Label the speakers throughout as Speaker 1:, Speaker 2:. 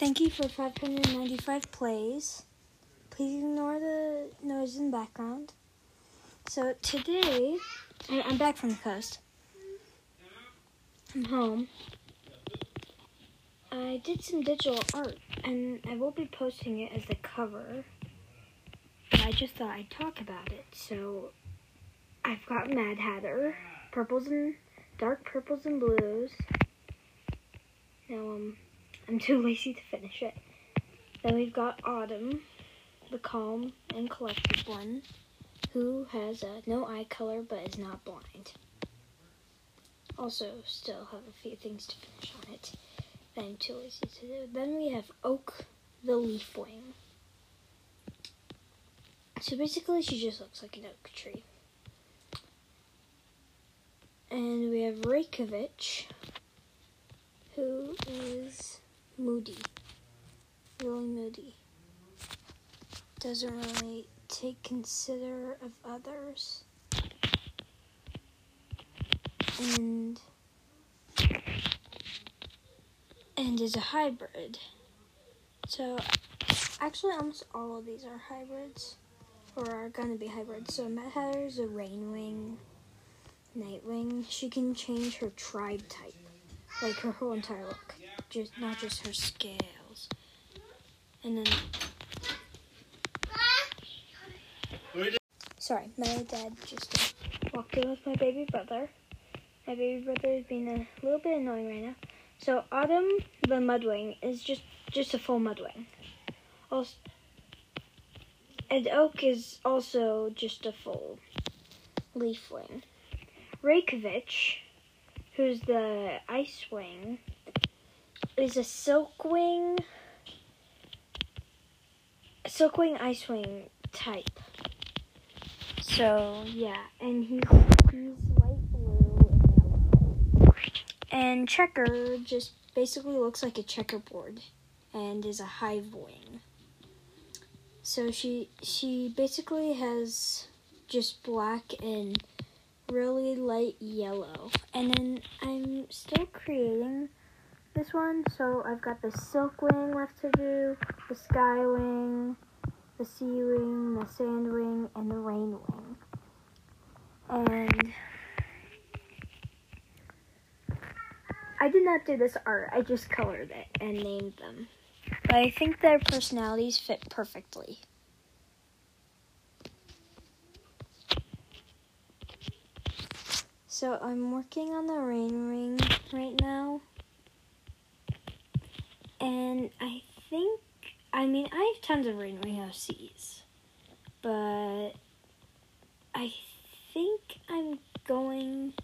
Speaker 1: Thank you for 595 plays. Please ignore the noise in the background. So today, I'm back from the coast. I'm home. I did some digital art, and I will be posting it as the cover. I just thought I'd talk about it. So I've got Mad Hatter, purples and dark purples and blues. Now um, I'm too lazy to finish it. Then we've got Autumn, the calm and collected one, who has uh, no eye color but is not blind. Also, still have a few things to finish on it I'm too lazy to do. Then we have Oak, the leaf wing. So basically, she just looks like an oak tree. And we have Reykjavik, who is moody, really moody. Doesn't really take consider of others. And and is a hybrid. So actually almost all of these are hybrids or are gonna be hybrids. So Mad Hatter is a Rainwing, Nightwing. She can change her tribe type, like her whole entire look, just not just her scales. And then, sorry, my dad just walked in with my baby brother. My baby brother is being a little bit annoying right now. So Autumn, the Mudwing, is just just a full Mudwing. Also, and Oak is also just a full leaf wing. Reykjavik, who's the ice wing, is a silkwing, silkwing ice wing type. So yeah, and he's light blue and yellow. And Checker just basically looks like a checkerboard, and is a hive wing. So she she basically has just black and really light yellow. And then I'm still creating this one, so I've got the silk wing left to do, the sky wing, the sea wing, the sand wing, and the rain wing. And I did not do this art, I just colored it and named them. But I think their personalities fit perfectly. So I'm working on the rain wing right now. And I think, I mean, I have tons of rain wing OCs. But I think I'm going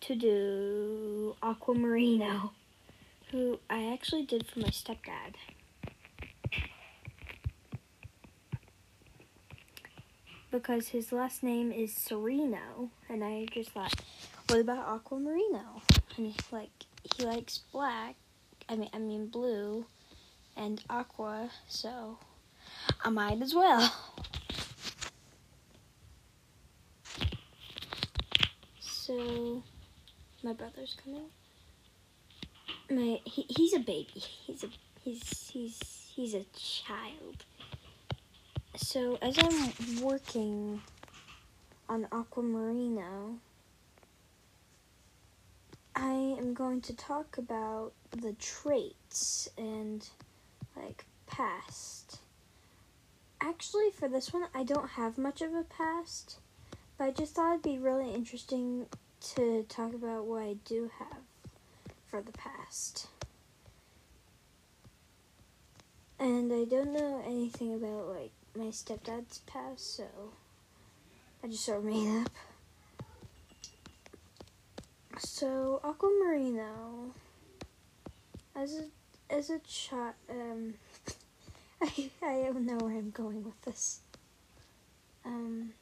Speaker 1: to do Aquamarino, who I actually did for my stepdad. because his last name is Sereno, and I just thought, what about Aquamarino? And he like he likes black, I mean I mean blue, and aqua, so I might as well. So my brother's coming. My he, he's a baby. He's a he's he's he's a child. So as I'm working on Aquamarino, I am going to talk about the traits and like past. Actually, for this one, I don't have much of a past, but I just thought it'd be really interesting to talk about what I do have for the past. And I don't know anything about like my stepdad's past, so I just sort of made up. So Aquamarino, as a as a child, um, I I don't know where I'm going with this. Um,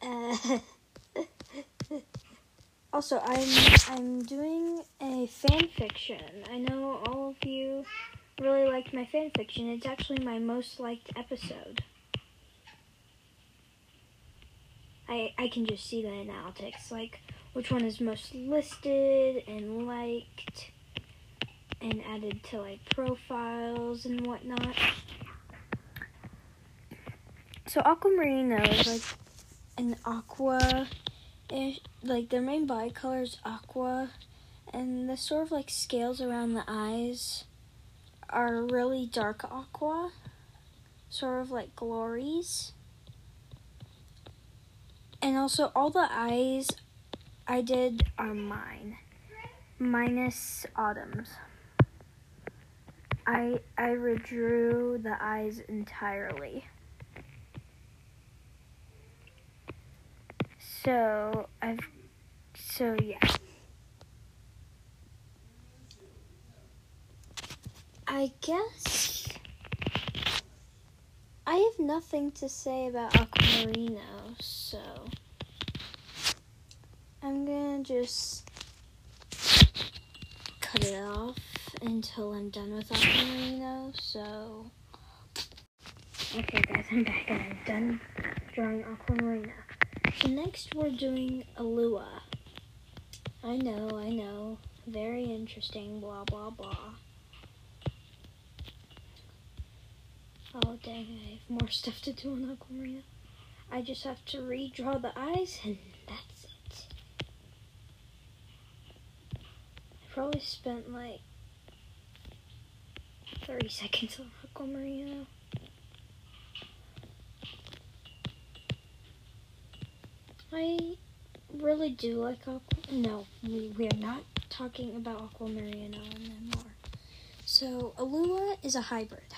Speaker 1: uh, also, I'm I'm doing a fan fiction. I know all of you really liked my fan fiction. It's actually my most liked episode. I I can just see the analytics, like which one is most listed and liked. and added to like profiles and whatnot. So aquamarina is like an aqua like their main body color is aqua and the sort of like scales around the eyes are really dark aqua. Sort of like Glory's. And also all the eyes I did are mine. Minus Autumn's. I I redrew the eyes entirely. So I've so yeah. I guess I have nothing to say about Aquamarino, so I'm gonna just cut it off until I'm done with Aquamarino, so Okay guys, I'm back and I'm done drawing Aquamarina. So next we're doing Alua. I know, I know. Very interesting, blah blah blah. Oh dang, I have more stuff to do on Aquamarina. I just have to redraw the eyes and that's it. I probably spent like 30 seconds on Aquamarina. I really do like Aqua. No, we, we are not talking about Aquamarina anymore. So, Alua is a hybrid.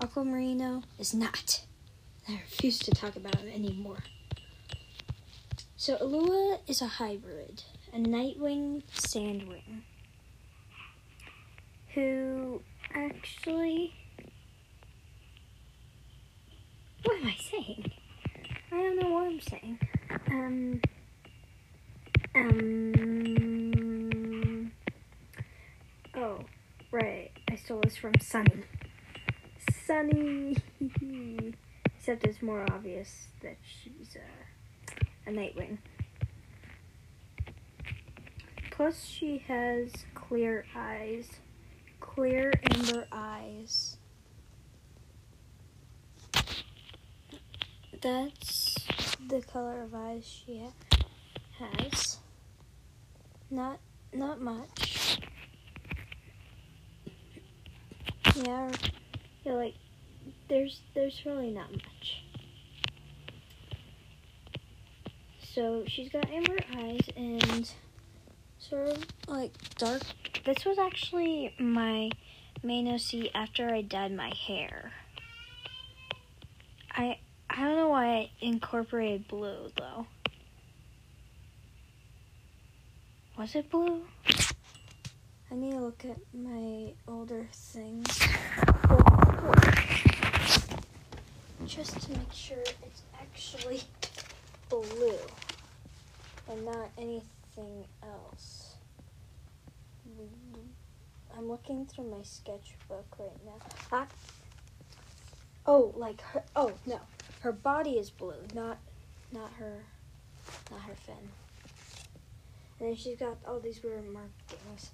Speaker 1: Aquamarino is not. I refuse to talk about it anymore. So Alua is a hybrid, a nightwing sandwing, who actually. What am I saying? I don't know what I'm saying. Um. Um. Oh, right. I stole this from Sunny. Sunny. Except it's more obvious that she's a, a Nightwing. Plus, she has clear eyes. Clear amber eyes. That's the color of eyes she ha- has. Not not much. Yeah, yeah, like there's there's really not much. So she's got amber eyes and of like dark. This was actually my main OC after I dyed my hair. I I don't know why I incorporated blue though. Was it blue? I need to look at my older things. Just to make sure it's actually blue and not anything else. I'm looking through my sketchbook right now. Ah. Oh, like her. Oh no, her body is blue, not not her, not her fin. And then she's got all these weird markings.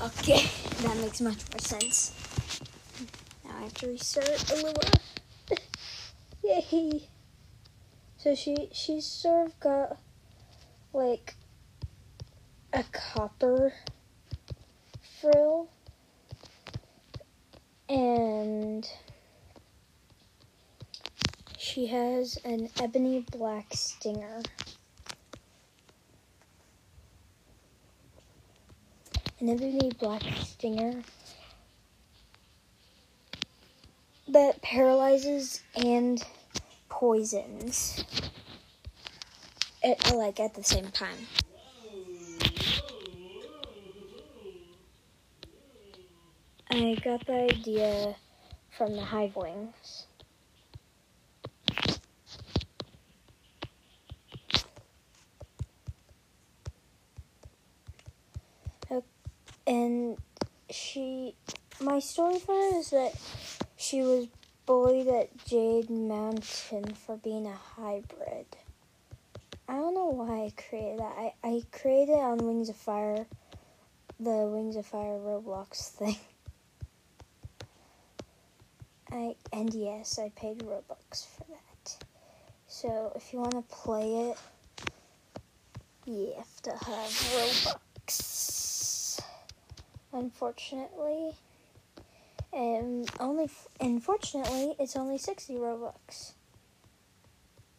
Speaker 1: Okay, that makes much more sense. Now I have to restart Alua. Yay! So she she's sort of got like a copper and she has an ebony black stinger. An ebony black stinger that paralyzes and poisons. It, like at the same time. I got the idea from the hive wings. And she, my story for her is that she was bullied at Jade Mountain for being a hybrid. I don't know why I created that. I, I created it on Wings of Fire the Wings of Fire Roblox thing. I and yes, I paid Robux for that. So if you want to play it, you have to have Robux. Unfortunately, and only unfortunately, it's only sixty Robux,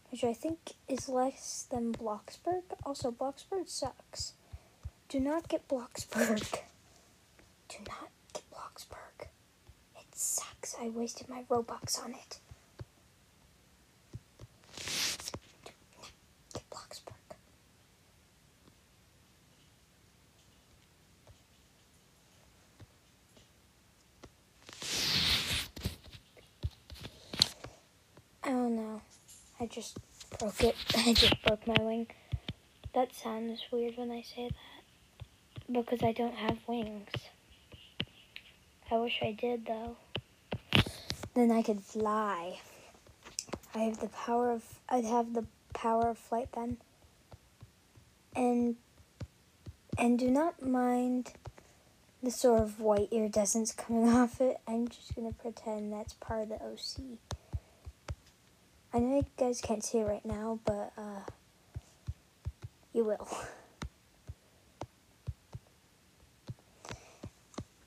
Speaker 1: which I think is less than Bloxburg. Also, Bloxburg sucks. Do not get Bloxburg. Do not get Bloxburg. Sucks. I wasted my Robux on it. Get don't know. I just broke it. I just broke my wing. That sounds weird when I say that. Because I don't have wings. I wish I did though. Then I could fly. I have the power of I'd have the power of flight then. And and do not mind the sort of white iridescence coming off it. I'm just gonna pretend that's part of the OC. I know you guys can't see it right now, but uh, you will.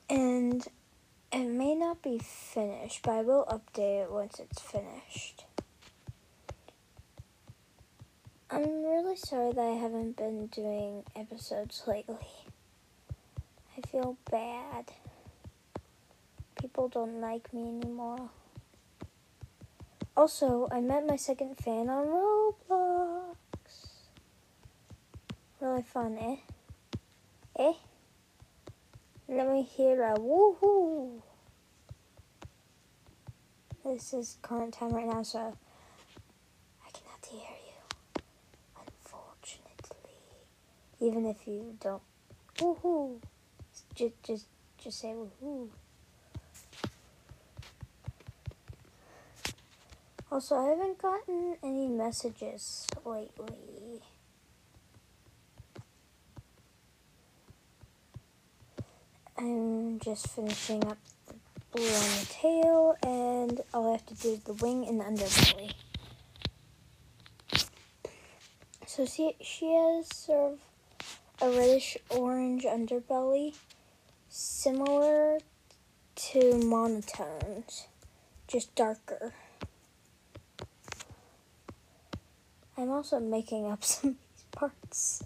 Speaker 1: And it may not be finished, but I will update it once it's finished. I'm really sorry that I haven't been doing episodes lately. I feel bad. People don't like me anymore. Also, I met my second fan on Roblox. Really fun, eh? Eh? Let me hear a woohoo. This is current time right now, so I cannot hear you. Unfortunately. Even if you don't woohoo. Just just just say woohoo. Also, I haven't gotten any messages lately. I'm just finishing up the blue on the tail, and all I have to do is the wing and the underbelly. So see, she has sort of a reddish orange underbelly, similar to monotones, just darker. I'm also making up some of these parts.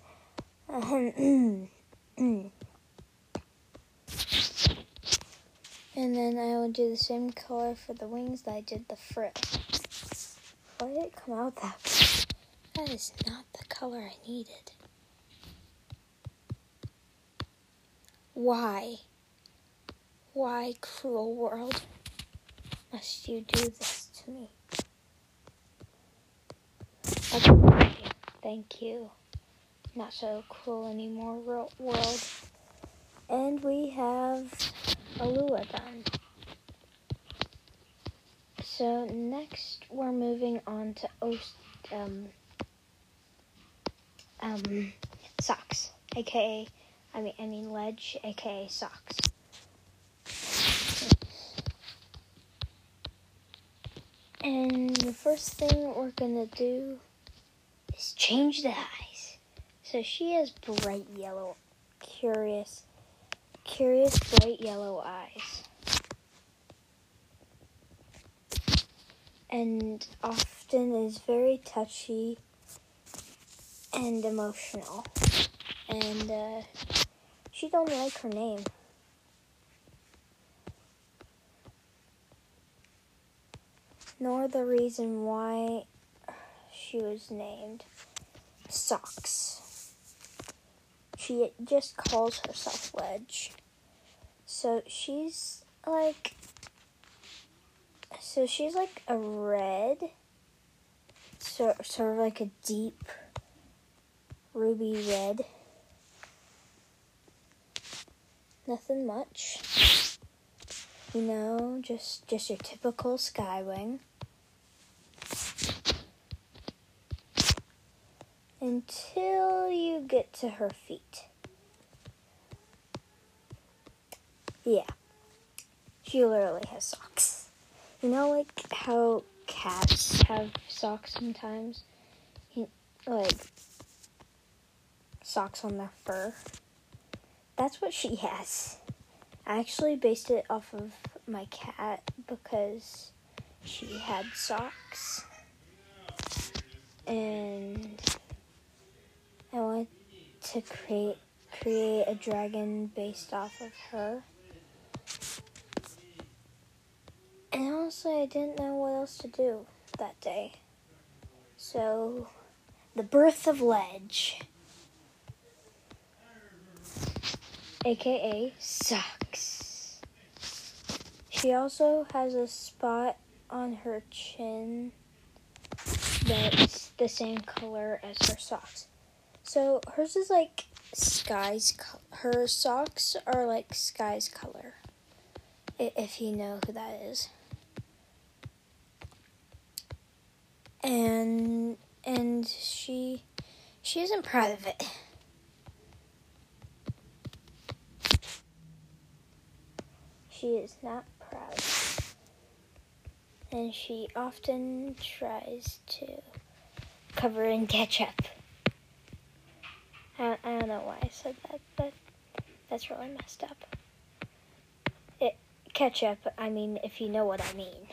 Speaker 1: and then I will do the same color for the wings that I did the frill. Why did it come out that way? That is not the color I needed. Why? Why, cruel world, must you do this to me? Okay, thank you. Not so cruel anymore, world. And we have Alua done. So next we're moving on to Ost, um, um, socks, aka, I mean, I mean ledge, aka socks. And the first thing we're gonna do is change the eyes. So she has bright yellow, curious, curious bright yellow eyes. And often is very touchy and emotional. And uh, she don't like her name. Nor the reason why she was named Socks. She just calls herself Wedge. So she's like. So she's like a red, so, sort of like a deep ruby red. Nothing much. You know, just just your typical skywing. Until you get to her feet. Yeah. She literally has socks. You know, like how cats have socks sometimes? Like socks on their fur. That's what she has. I actually based it off of my cat because she had socks. And I wanted to create create a dragon based off of her. And honestly, I didn't know what else to do that day. So, the birth of Ledge, aka Socks. She also has a spot on her chin that's the same color as her socks. So hers is like sky's. Co- her socks are like sky's color. If you know who that is. And and she she isn't proud of it. She is not proud. And she often tries to cover in ketchup. I, I don't know why I said that, but that's really messed up. It ketchup, I mean, if you know what I mean.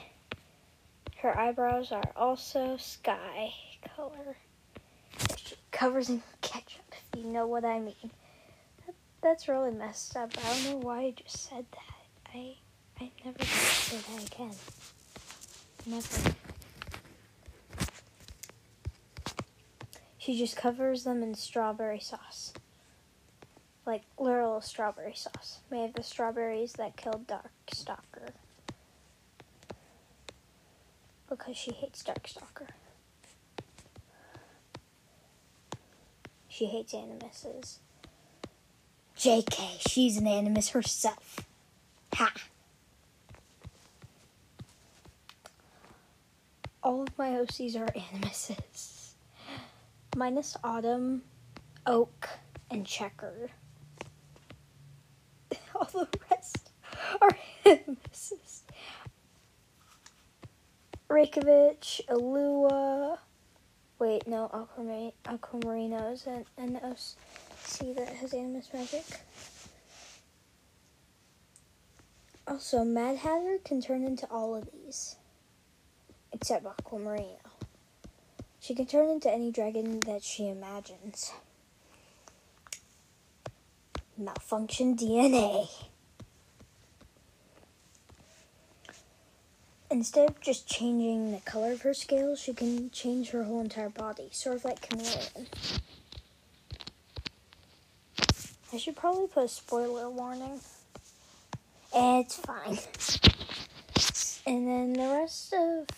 Speaker 1: Her eyebrows are also sky color. She covers in ketchup, if you know what I mean. That, that's really messed up. I don't know why I just said that. I I never say that again. Never. She just covers them in strawberry sauce. Like literal strawberry sauce. Made of the strawberries that killed Darkstalker. Because she hates Darkstalker. She hates animuses. JK, she's an animus herself. Ha! All of my OCs are animuses minus autumn, oak, and checker. All the rest are misses. Reykjavik, Alua. Wait, no, Aquamarina is an, an that has Animus Magic. Also, Mad Hatter can turn into all of these, except Aquamarina. She can turn into any dragon that she imagines. Malfunction DNA. Instead of just changing the color of her scales, she can change her whole entire body, sort of like Chameleon. I should probably put a spoiler warning. It's fine. And then the rest of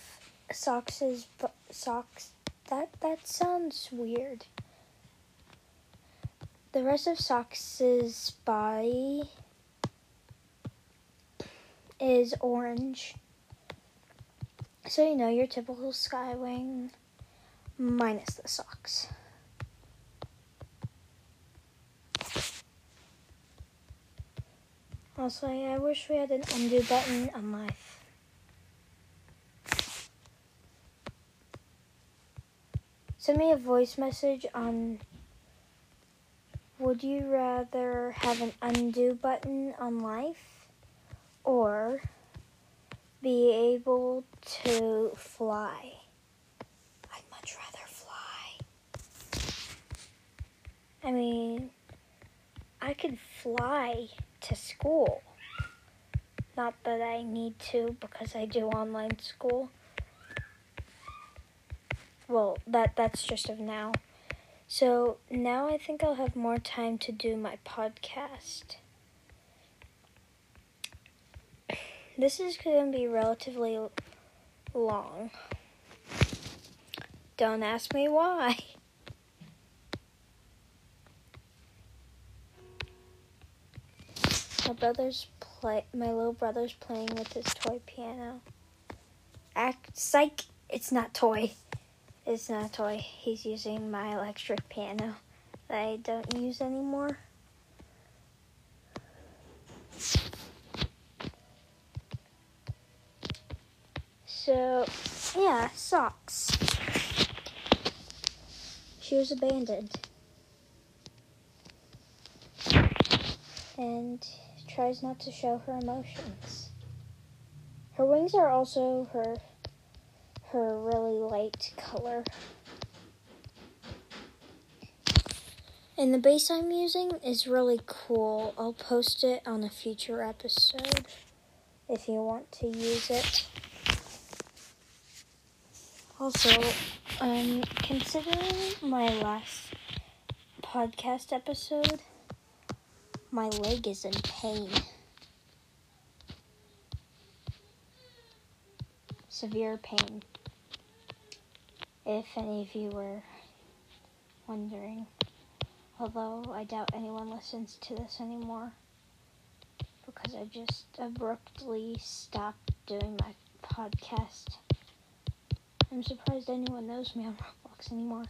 Speaker 1: Socks's Socks that that sounds weird. The rest of Socks's body is orange. So you know your typical Skywing minus the socks. Also, I wish we had an undo button on my Send me a voice message on would you rather have an undo button on life or be able to fly? I'd much rather fly. I mean, I could fly to school. Not that I need to because I do online school well, that that's just of now. So now I think I'll have more time to do my podcast. This is going to be relatively long. Don't ask me why. My brother's play my little brother's playing with his toy piano. Act psych, it's not toy. It's not a toy. He's using my electric piano that I don't use anymore. So, yeah, socks. She was abandoned. And tries not to show her emotions. Her wings are also her her really light color. And the bass I'm using is really cool. I'll post it on a future episode if you want to use it. Also, um, considering my last podcast episode, my leg is in pain. Severe pain. If any of you were wondering. Although I doubt anyone listens to this anymore. Because I just abruptly stopped doing my podcast. I'm surprised anyone knows me on Roblox anymore.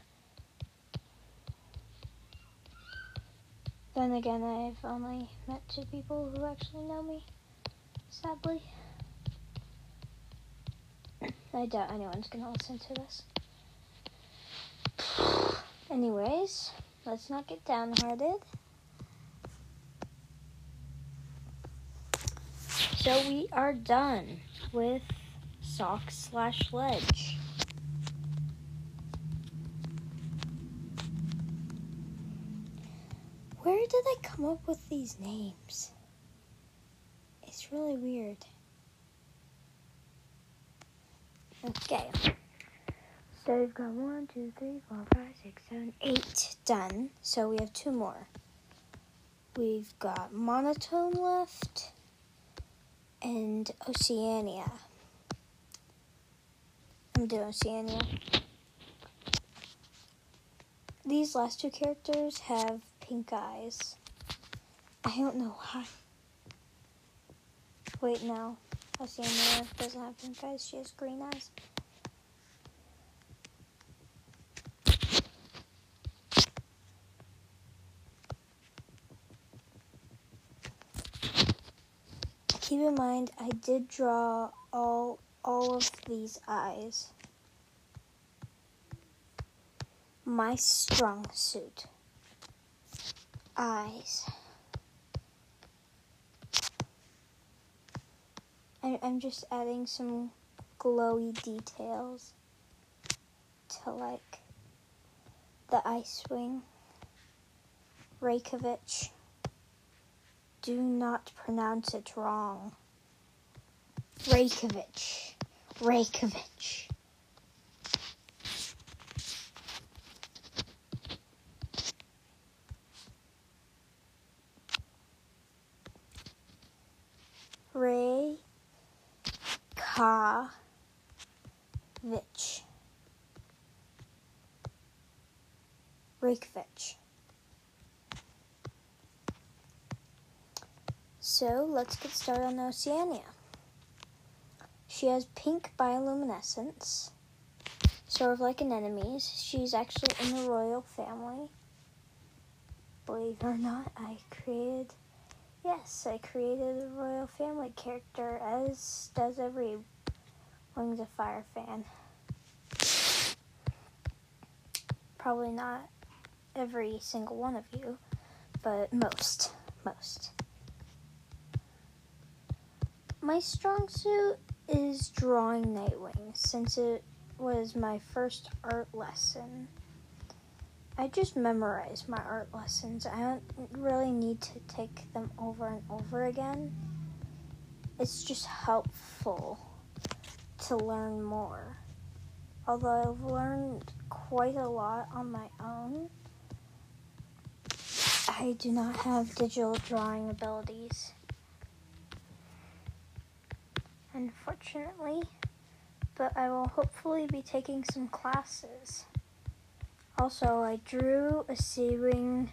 Speaker 1: Then again, I've only met two people who actually know me, sadly. I doubt anyone's gonna listen to this. Anyways, let's not get downhearted. So we are done with sock slash ledge. Where did I come up with these names? It's really weird. Okay. So we've got one, two, three, four, five, six, seven, eight done. So we have two more. We've got monotone left and Oceania. I'm doing Oceania. These last two characters have pink eyes. I don't know why. Wait, no. Oceania doesn't have pink eyes, she has green eyes. Keep in mind, I did draw all all of these eyes. My strong suit. Eyes. I'm just adding some glowy details to like the ice wing. Reykjavik. Do not pronounce it wrong. Reykjavik. Reykjavik. Vich. Reykjavik. So let's get started on Oceania. She has pink bioluminescence, sort of like anemones. She's actually in the royal family. Believe it or not, I created, yes, I created a royal family character, as does every Wings of Fire fan. Probably not every single one of you, but most, most. My strong suit is drawing Nightwing since it was my first art lesson. I just memorize my art lessons. I don't really need to take them over and over again. It's just helpful to learn more. Although I've learned quite a lot on my own, I do not have digital drawing abilities unfortunately, but I will hopefully be taking some classes. Also, I drew a sea wing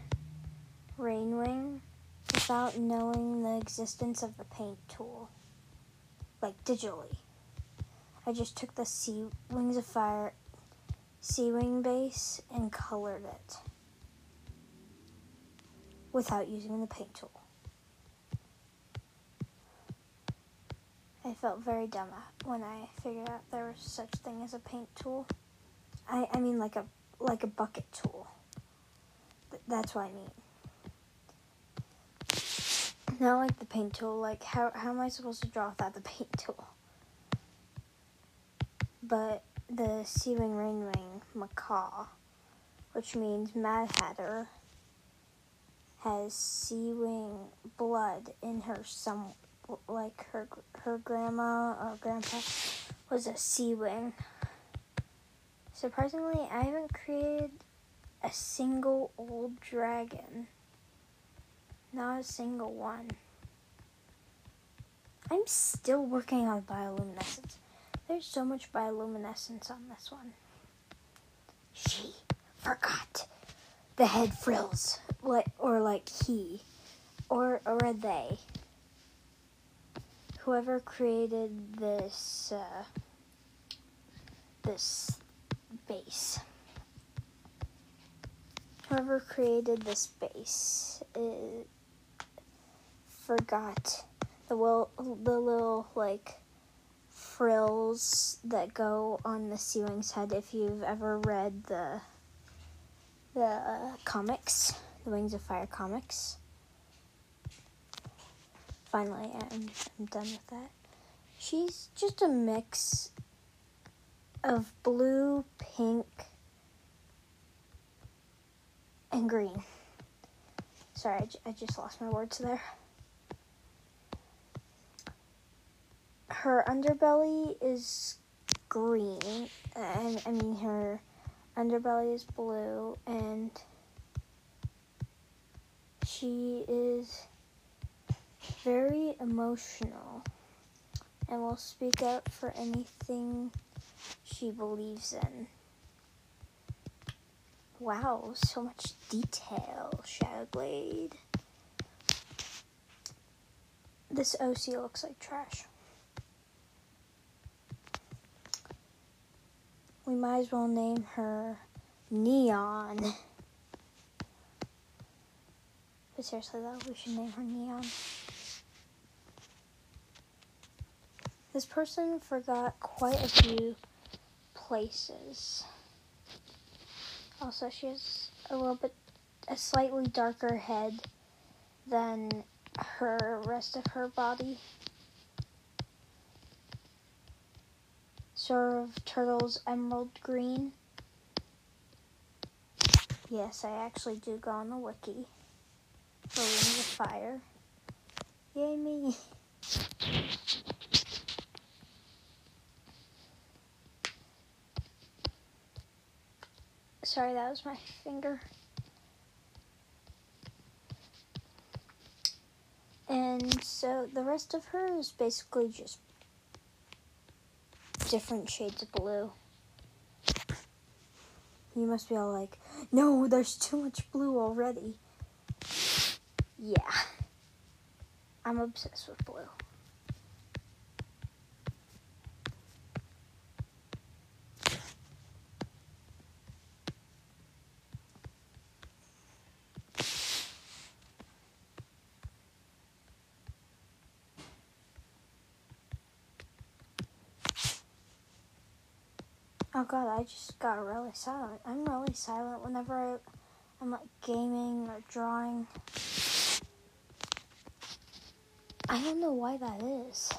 Speaker 1: rainwing without knowing the existence of the paint tool, like digitally. I just took the sea wings of fire sea wing base and colored it without using the paint tool. I felt very dumb when I figured out there was such thing as a paint tool. I, I mean like a like a bucket tool. Th- that's what I mean. Not like the paint tool. Like how how am I supposed to draw without the paint tool? But the Seawing Rainwing macaw, which means Mad Hatter, has sea wing blood in her some like her her grandma or grandpa was a sea wing. Surprisingly, I haven't created a single old dragon. Not a single one. I'm still working on bioluminescence. There's so much bioluminescence on this one. She forgot the head frills, like or like he, or or they. Whoever created this uh, this base. Whoever created this base forgot the will the little like frills that go on the Seawing's head. If you've ever read the the uh, comics, the Wings of Fire comics. Finally, I'm, I'm done with that. She's just a mix of blue, pink, and green. Sorry, I, j- I just lost my words there. Her underbelly is green, and I mean her underbelly is blue, and she is very emotional and will speak out for anything she believes in. Wow, so much detail, Shadowblade. This OC looks like trash. We might as well name her Neon. But seriously though, we should name her Neon. This person forgot quite a few places. Also, she has a little bit, a slightly darker head than her rest of her body. Sort of turtle's emerald green. Yes, I actually do go on the wiki Wings of Fire. Yay me! Sorry, that was my finger. And so the rest of her is basically just different shades of blue. You must be all like, no, there's too much blue already. Yeah. I'm obsessed with blue. Oh god, I just got really silent. I'm really silent whenever I, I'm like gaming or drawing. I don't know why that is.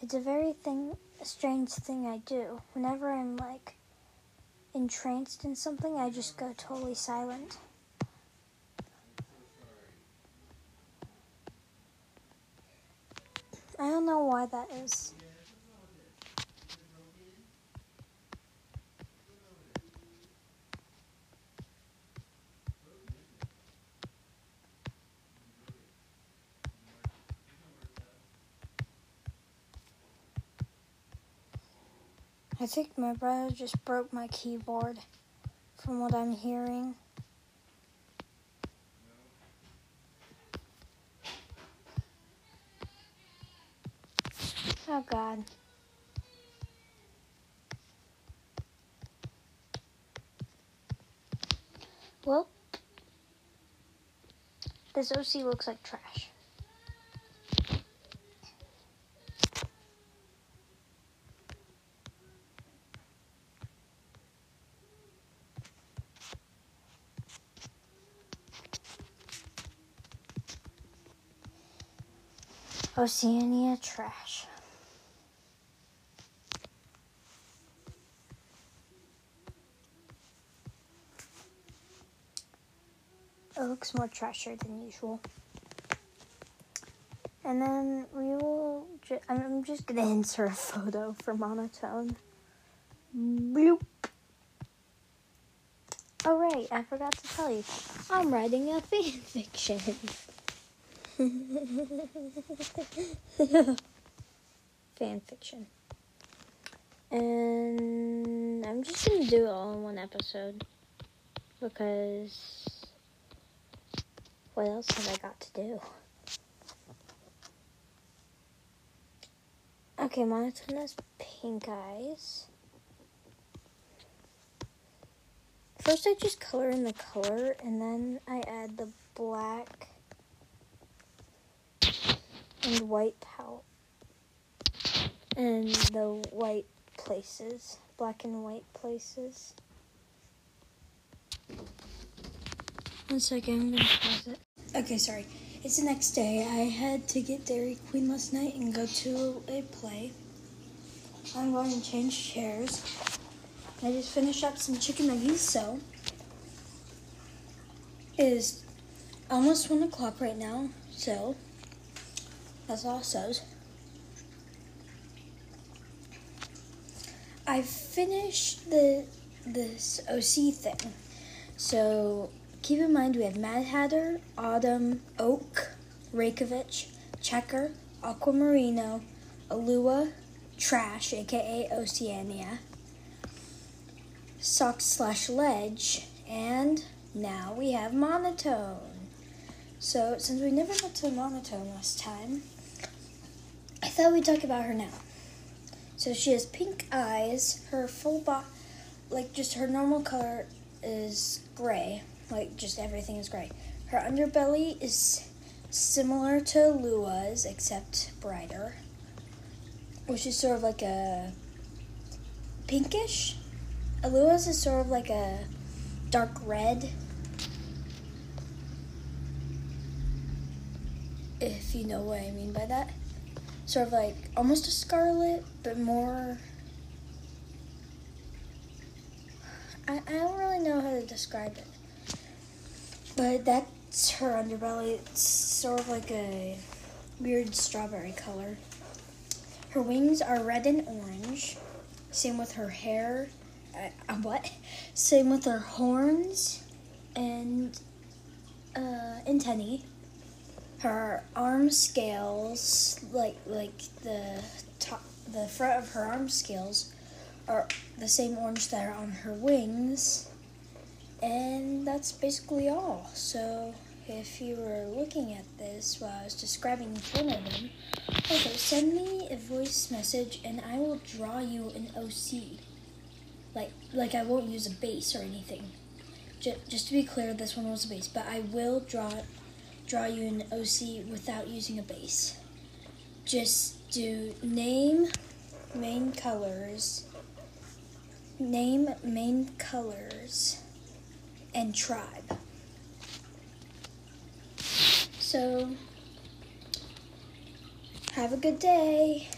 Speaker 1: It's a very thing, a strange thing I do. Whenever I'm like entranced in something, I just go totally silent. I don't know why that is. I think my brother just broke my keyboard from what I'm hearing. Oh god. Well, this OC looks like trash. Oceania trash. It looks more trashier than usual. And then we will. Ju- I'm just gonna insert a photo for monotone. Bloop. Oh right, I forgot to tell you. I'm writing a fan fiction. fan fiction. And I'm just gonna do it all in one episode because what else have I got to do? Okay, monotone has pink eyes. First, I just color in the color, and then I add the black and white palette and the white places, black and white places. One second, I'm gonna pause it. Okay, sorry. It's the next day. I had to get Dairy Queen last night and go to a play. I'm going to change chairs. I just finished up some chicken nuggets, so it is almost one o'clock right now. So that's also. I finished the this OC thing. So keep in mind we have Mad Hatter, Autumn, Oak, Reykjavik, Checker, Aquamarino, Alua, Trash, aka Oceania, Sock slash Ledge, and now we have Monotone. So since we never got to Monotone last time, I thought we'd talk about her now. So she has pink eyes. Her full body, like just her normal color, is gray. Like just everything is gray. Her underbelly is similar to Lua's, except brighter, which is sort of like a pinkish. Alua's is sort of like a dark red. If you know what I mean by that sort of like almost a scarlet, but more. I, I don't really know how to describe it. But that's her underbelly. It's sort of like a weird strawberry color. Her wings are red and orange. Same with her hair. Uh, uh, what? Same with her horns and uh, antennae her arm scales, like like the top, the front of her arm scales, are the same orange that are on her wings, and that's basically all. So if you were looking at this while I was describing each one of them, okay, send me a voice message and I will draw you an OC. Like like I won't use a base or anything. Just, just to be clear, this one was a base, but I will draw draw you an OC without using a base. Just do name, main colors, name, main colors, and tribe. So, have a good day.